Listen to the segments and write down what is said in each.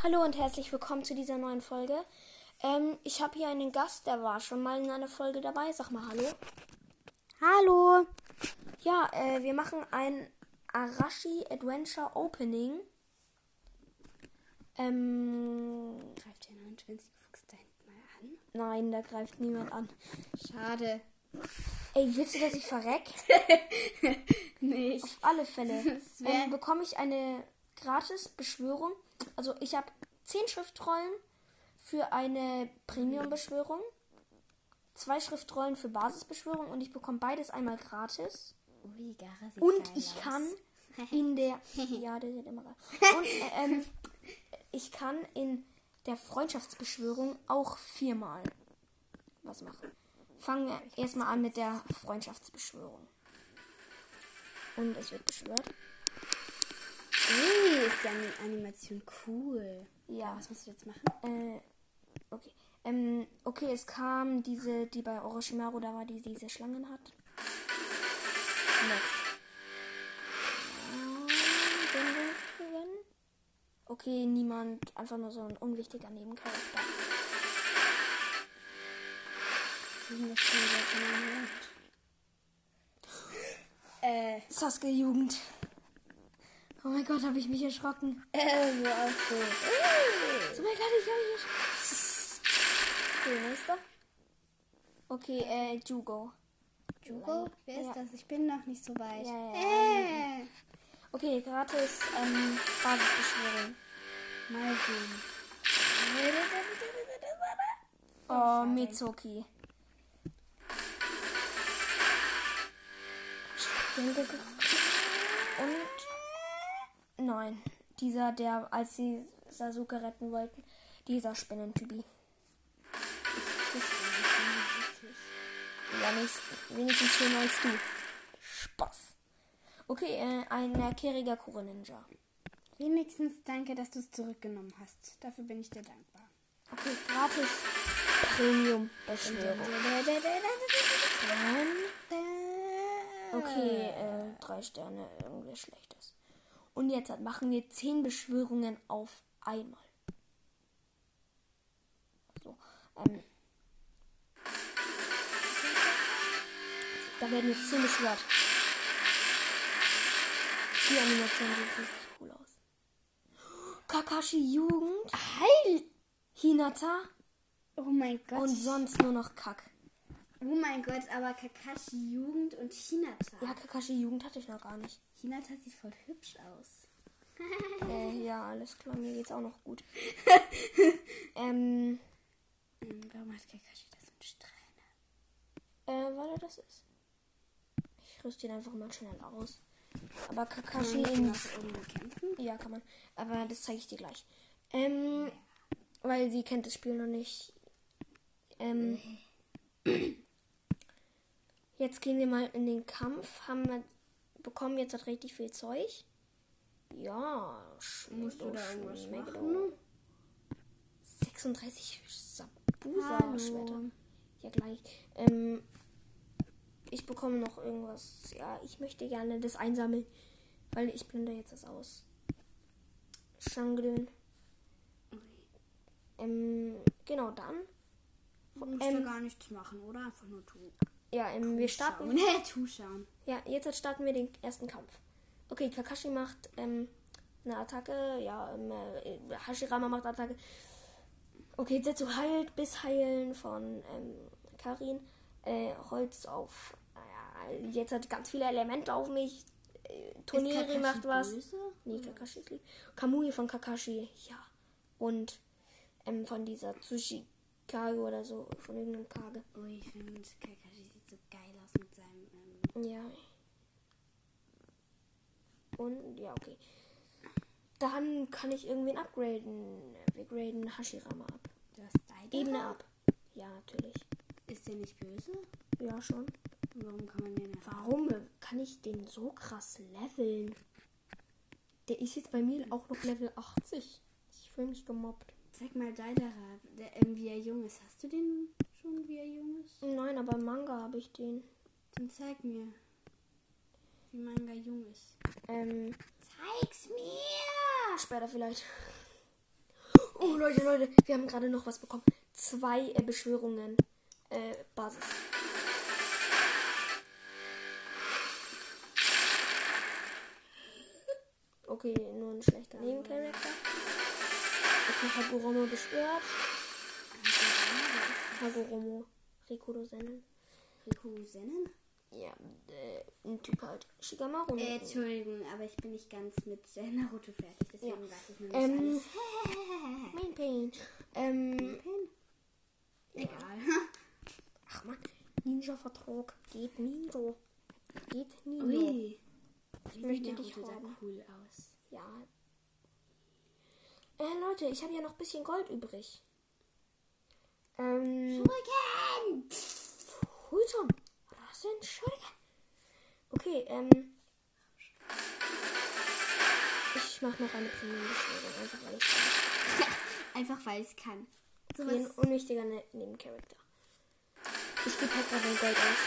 Hallo und herzlich willkommen zu dieser neuen Folge. Ähm, ich habe hier einen Gast, der war schon mal in einer Folge dabei. Sag mal Hallo. Hallo. Ja, äh, wir machen ein Arashi Adventure Opening. Ähm, Greift der 29 Fuchs da hinten mal an? nein, da greift niemand an. Schade. Ey, willst du, dass ich verreck? Nicht. Auf alle Fälle. Ähm, bekomme ich eine gratis Beschwörung. Also ich habe 10 Schriftrollen für eine Premium-Beschwörung, zwei Schriftrollen für Basisbeschwörung und ich bekomme beides einmal gratis. Ui, Gara sieht Und ich aus. kann in der. Ja, der sieht immer geil. Und äh, ähm, ich kann in der Freundschaftsbeschwörung auch viermal was machen. Fangen wir erstmal an mit der Freundschaftsbeschwörung. Und es wird beschwört. Ui, ist die Ani- Animation cool. Ja. Was musst du jetzt machen? Äh, okay. Ähm, okay, es kam diese, die bei Orochimaru da war, die diese Schlangen hat. Next. Okay, niemand. Einfach nur so ein unwichtiger Nebencharakter. Äh, Sasuke Jugend. Oh mein Gott, habe ich mich erschrocken. äh, so auch so. Oh mein Gott, ich habe mich erschrocken. Okay, nächster. Okay, äh, Jugo. Jugo? Wer ist Ja. das? Ich bin noch nicht so weit. Ja, ja, ja. Äh, Okay, gratis ähm, Basisbeschwörung. mal sehen. Oh, Mitsuki. Und nein, dieser, der, als sie Sasuke retten wollten, dieser Spinnentypi. Ja, nicht, wenigstens schöner als du. Spaß. Okay, äh, ein Keriga Kuro Ninja. Wenigstens danke, dass du es zurückgenommen hast. Dafür bin ich dir dankbar. Okay, gratis Premium Beschwörung. Okay, äh, drei Sterne, irgendwie schlechtes. Und jetzt machen wir zehn Beschwörungen auf einmal. So, ähm. Da werden jetzt zehn beschwört. Die Animation sieht richtig cool aus. Kakashi Jugend, Heil! Hinata Oh mein Gott. und sonst nur noch Kack. Oh mein Gott, aber Kakashi Jugend und Hinata. Ja, Kakashi Jugend hatte ich noch gar nicht. Hinata sieht voll hübsch aus. Äh, ja, alles klar, mir geht's auch noch gut. ähm, Ähm, warum hat Kakashi das mit Strähne? äh, weil er das ist. Ich rüste ihn einfach mal schnell aus. Aber Kakashi Kann in. man kämpfen? Ja, kann man. Aber das zeige ich dir gleich. Ähm, weil sie kennt das Spiel noch nicht. Ähm, jetzt gehen wir mal in den Kampf. Haben wir bekommen jetzt halt richtig viel Zeug. Ja, Musst du da irgendwas machen? 36 Sabusa-Schwerter. Ja, gleich. Ähm, ich bekomme noch irgendwas. Ja, ich möchte gerne das einsammeln, weil ich blende jetzt das aus. Shangrün. Ähm, genau, dann. Du musst Ähm, ja gar nichts machen, oder? Einfach nur tun. Ja, ähm, wir starten. Nee, zuschauen. Ja, jetzt starten wir den ersten Kampf. Okay, Kakashi macht ähm, eine Attacke. Ja, ähm, äh, Hashirama macht Attacke. Okay, Zetsu heilt bis Heilen von ähm, Karin. Äh, Holz auf. Äh, jetzt hat ganz viele Elemente auf mich. Äh, Toneri macht was. böse? Nee, Kakashi ist lieb. Kamui von Kakashi, ja. Und ähm, von dieser Tsushikage oder so, von irgendeinem Kage. Oh, ich finde Kakashi sieht so geil aus mit seinem. Ähm, Ja. Und ja, okay. Dann kann ich irgendwen upgraden. Wir graden Hashirama ab. du hast Deidara? Ebene ab. Ja, natürlich. Ist der nicht böse? Ja, schon. Warum kann man den Warum kann ich den so krass leveln? Der ist jetzt bei mir auch noch Level 80. Ich fühle mich gemobbt. Zeig mal Deidara, der, ähm, wie er jung ist. Hast du den schon, wie er jung ist? Nein, aber im Manga habe ich den. Dann zeig mir, wie Manga jung ist. Ähm, Zeig's mir! später vielleicht. Oh, Leute, Leute, wir haben gerade noch was bekommen. Zwei äh, Beschwörungen. Äh, Basis. Okay, nur ein schlechter Nebencharakter. Okay, Hagoromo beschwört. Hagoromo. Rikudo Sennen. Riku Sennen? Ja, äh, ein Typ halt. Shigamaru. Äh, Entschuldigung, aber ich bin nicht ganz mit äh, Naruto fertig. Deswegen Ja. weiß ich noch nicht Ähm, alles. Main Pain. Ähm, Egal. ach man, Ninja-Vertrag. Geht Ninja. Geht Ninja. Ui. Ich möchte Naruto dich haben. cool aus. Ja. Äh, Leute, ich habe ja noch ein bisschen Gold übrig. Ähm, Shuriken! Hulton. Was denn? Shuriken. Okay, ähm. Ich mache noch eine Premium-Beschwörung, einfach weil ich kann. Einfach weil ich kann. So Okay, ein was. unwichtiger ne Nebencharakter. Ich gebe halt gerade mein Gold aus.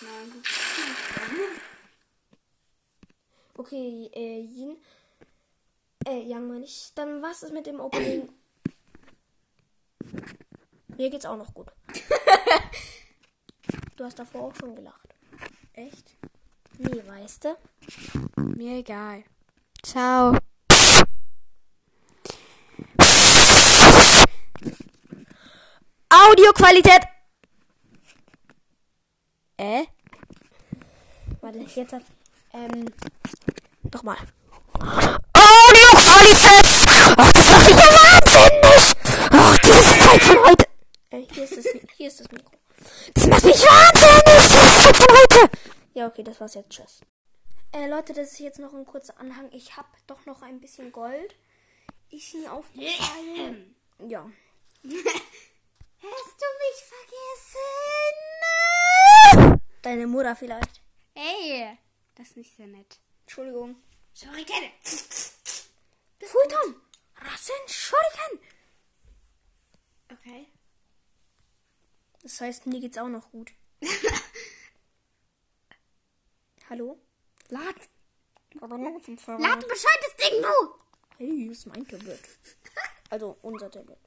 Meine, Okay, äh, Yin. Äh, Yang meine ich. Dann was ist mit dem Opening? Mir geht's auch noch gut. du hast davor auch schon gelacht. Echt? Nee, weißt du? Mir egal. Ciao. Audioqualität! Äh? Warte, jetzt hat. Ähm. Doch mal. Audioqualität! Ach, das macht mich ja wahnsinnig! Ach, diese Zeit von heute! Äh, hier ist das, hier ist das Mikro. Das macht mich wahnsinnig! Diese Zeit von heute! Ja, okay, das war's jetzt. Tschüss. Äh, Leute, das ist jetzt noch ein kurzer Anhang. Ich hab doch noch ein bisschen Gold. Ist mir aufgefallen. Ja. Hast du mich vergessen? Deine Mutter vielleicht. Hey, das ist nicht sehr nett. Entschuldigung. Shuriken! Fulton! Rassen Shuriken! Okay. Das heißt, mir geht's auch noch gut. Hallo? Lad! Lad Bescheid, das Ding, du! Hey, das ist mein Tablet. Also unser Tablet.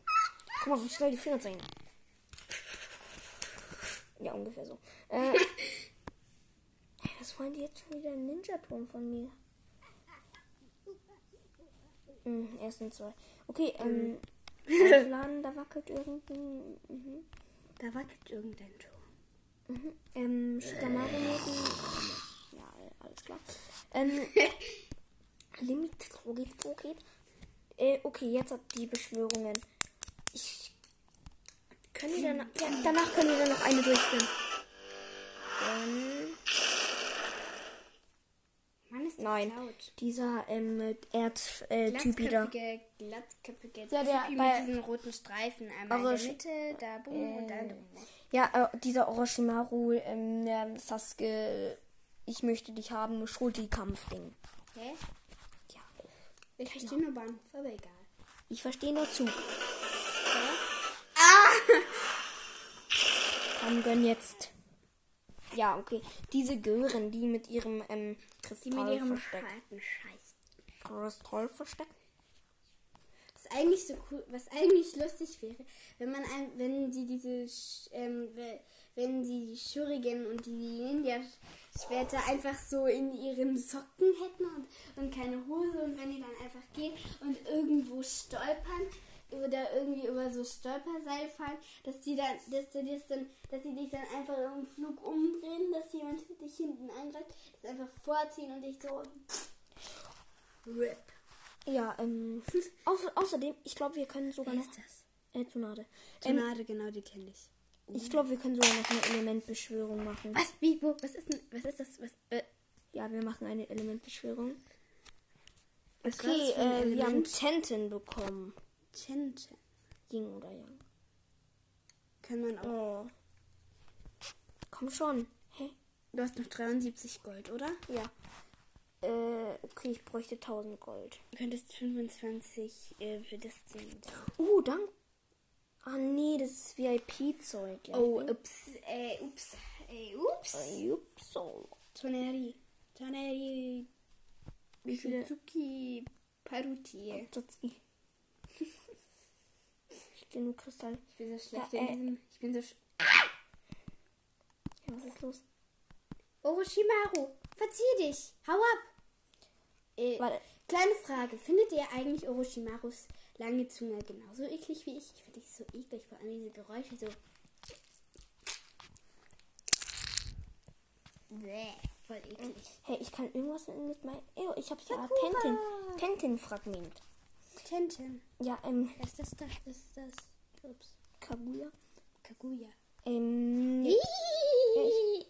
Guck mal, wie schnell die Finger zeigen. Ja, ungefähr so. Äh, was wollen die jetzt schon wieder einen Ninja-Turm von mir? Hm, erst sind zwei. Okay, ähm, aufladen, da wackelt irgendein. Mhm. Da wackelt irgendein Tor. Mhm. Ähm, Shikamaru-Noten. Ja, äh, alles klar. Ähm, Limit, wo geht? Äh, okay, jetzt hat die Beschwörungen. Ich. Können wir danach. Ja, danach können wir dann noch eine durchführen. Dann. Nein. Dieser, ähm, Erd-Typ wieder. Glatzköpfige, Ja, der Typi bei- mit diesen roten Streifen. Einmal in Orochi- der Mitte, da boom und dann boom. Ja, äh, dieser Orochimaru, ähm, der Sasuke, ich möchte dich haben, Schulti-Kampf-Ding. Hä? Ja. Ich verstehe nur Bahnhof, aber egal. Ich verstehe nur Zug. Komm, gönn jetzt. Ja, okay. Diese Gören, die mit ihrem ähm, Die mit ihrem Scheiß. Kristallversteck? Was eigentlich so cool, was eigentlich lustig wäre, wenn man ein, wenn die diese, ähm, we- wenn die Shuriken und die Ninja-Schwerter einfach so in ihren Socken hätten und, und keine Hose und wenn die dann einfach gehen und irgendwo stolpern oder irgendwie über so Stolperseil fallen, dass die dann, dass die das dann, dass sie dich dann einfach im Flug umdrehen, dass jemand dich hinten angreift, das einfach vorziehen und dich so rip. Ja, ähm. außer, außerdem, ich glaube, wir können sogar Wer noch. ist das? Äh, Tsunade. Ähm, Tornado, genau, die kenne ich. ich glaube, wir können sogar noch eine Elementbeschwörung machen. Was? Wie? Wo? Was ist denn? Was ist das? Was? Äh, Ja, wir machen eine Elementbeschwörung. Okay, äh, wir haben? Tenten bekommen. Chen Chen. Ying oder Yang. Kann man auch. Oh. Komm schon. Hä? Du hast noch 73 Gold, oder? Ja. Äh, okay, ich bräuchte 1000 Gold. Du könntest 25 äh, für das Ding. Oh, dank. Ah, nee, das ist VIP-Zeug. Ja, Oh, ups. Äh, ups. Äh, ups. Äh, ups, so. Toneri. Toneri. Wie viele? Suzuki. Paruti. Satsuki. Genug Kristall. Ich bin so schlecht Ja, in äh. diesem. Ich bin so. Sch Ja, was ist los? Orochimaru, verzieh dich. Hau ab. Äh, Warte. kleine Frage. Findet ihr eigentlich Orochimarus lange Zunge genauso eklig wie ich? Ich finde die so eklig, vor allem diese Geräusche so. Bäh, voll eklig. Hey, ich kann irgendwas mit meinem. Oh, ich habe ja. Pentin. Pentin-Fragment. Tenten. Ja, ähm, Was ist das da? Was ist das? Ups. Kaguya. Kaguya. Ähm, Ih.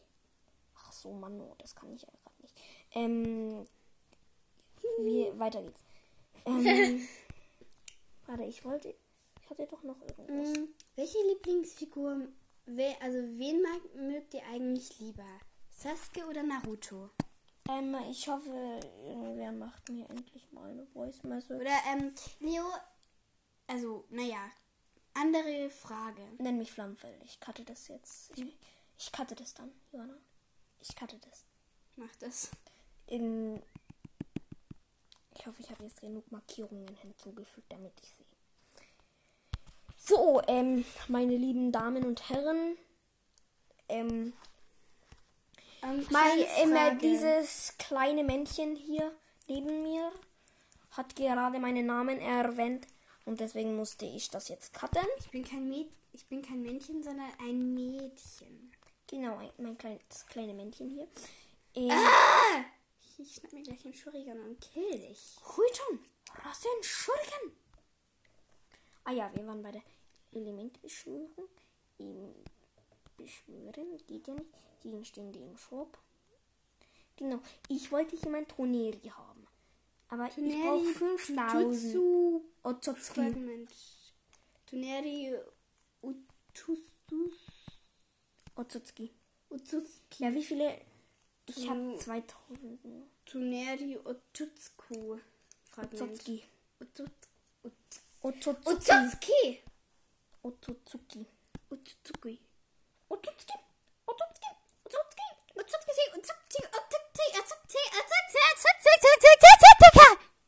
ach so, Mann, oh, das kann ich ja gerade nicht. Ähm, wie, weiter geht's. Ähm, warte, ich wollte, ich hatte doch noch irgendwas. Mm, Welche Lieblingsfigur, wer, also wen mag, mögt ihr eigentlich lieber? Sasuke oder Naruto? Ähm, ich hoffe, irgendwer macht mir endlich mal eine Voice Message. Oder, ähm, Leo, also, naja, andere Frage. Nenn mich Flammenfell. Ich cutte das jetzt. Ich, ich cutte das dann, Johanna. Ich cutte das. Mach das. In, ich hoffe, ich habe jetzt genug Markierungen hinzugefügt, damit ich sehe. So, ähm, meine lieben Damen und Herren. Ähm, Ähm, Mein, kleine immer dieses kleine Männchen hier neben mir hat gerade meinen Namen erwähnt und deswegen musste ich das jetzt cutten. Ich bin kein Mäd ich bin kein Männchen, sondern ein Mädchen. Genau, ein- mein kleines kleine Männchen hier. Ähm, Ah! Ich, schnapp mir gleich den Shuriken und kill dich. Huiton, Rasen Schurken. Ah ja, wir waren bei der Elementbeschwörung. Beschwören, geht ja nicht. Gegenstände im Shop. Genau, ich wollte hier mein Toneri haben. Aber ich brauche 5000. Jutsu Otsotsuki. Tuneri Utustus Otsutsuki. Utsutsuki. Ja, wie viele? Ich habe Hm. 2000. Tuneri Otutsuku. Fragment. Otsutsuki. Otsutsuki. Otsutsuki. Otsutsuki. Otsutsuki.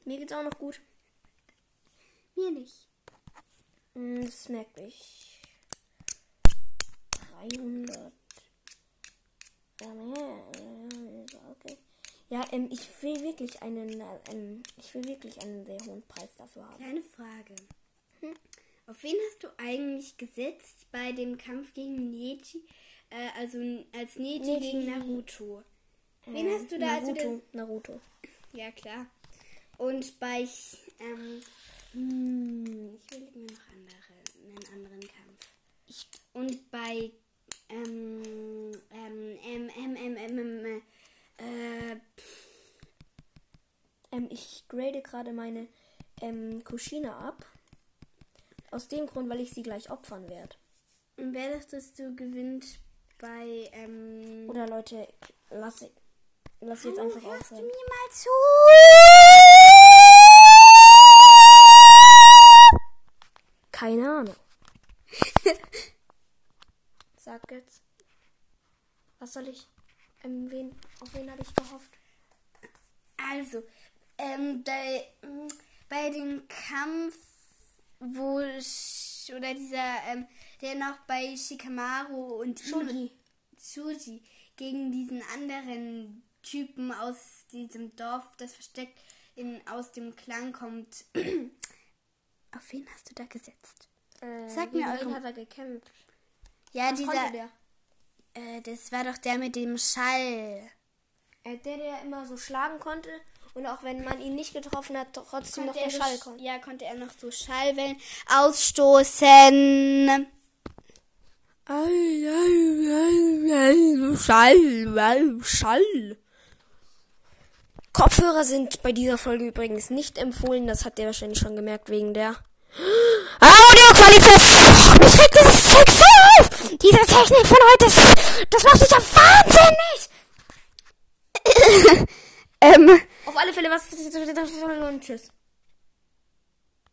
Mir geht's auch noch gut. Mir nicht. Hm, Das merke ich. 300. Ja, mehr. Ja, Okay. Ja, ähm, ich will wirklich einen, äh, ähm, ich will wirklich einen sehr hohen Preis dafür haben. Kleine Frage. Auf wen hast du eigentlich gesetzt bei dem Kampf gegen Neji? Äh, also als Neji, Neji. gegen Naruto. Wen Äh, hast du da? Also Naruto. Naruto. Ja, klar. Und bei. Ähm, hm, ich will mir noch andere, einen anderen Kampf. Ich, Und bei. Ähm, ähm, ähm, ähm, ähm, ähm, ähm, äh, ähm, ich grade gerade meine ähm, Kushina ab. Aus dem Grund, weil ich sie gleich opfern werde. und wer dachtest du gewinnt bei. Ähm, Oder Leute, lass, lass jetzt einfach hörst du aufhören. mir mal zu? Keine Ahnung. Sag jetzt. Was soll ich? Ähm, wen, auf wen habe ich gehofft? Also, ähm, bei, ähm, bei dem Kampf, wo oder dieser, ähm, der noch bei Shikamaru und. Shuji gegen diesen anderen Typen aus diesem Dorf, das versteckt in, aus dem Klang kommt. Auf wen hast du da gesetzt? Äh, Sag mir wen eure- hat er gekämpft? Ja, Was dieser. der? Äh, das war doch der mit dem Schall. Äh, der, der immer so schlagen konnte und auch wenn man ihn nicht getroffen hat, trotzdem noch Konnte der er Schall so- kommt. Ja, konnte er noch so Schallwellen ausstoßen. Schall, Schall. Kopfhörer sind bei dieser Folge übrigens nicht empfohlen. Das hat ihr wahrscheinlich schon gemerkt wegen der Audioqualität. Mich regt dieses Zeug so auf. Diese Technik von heute, das, das macht mich ja wahnsinnig. Ähm, Auf alle Fälle, was und tschüss.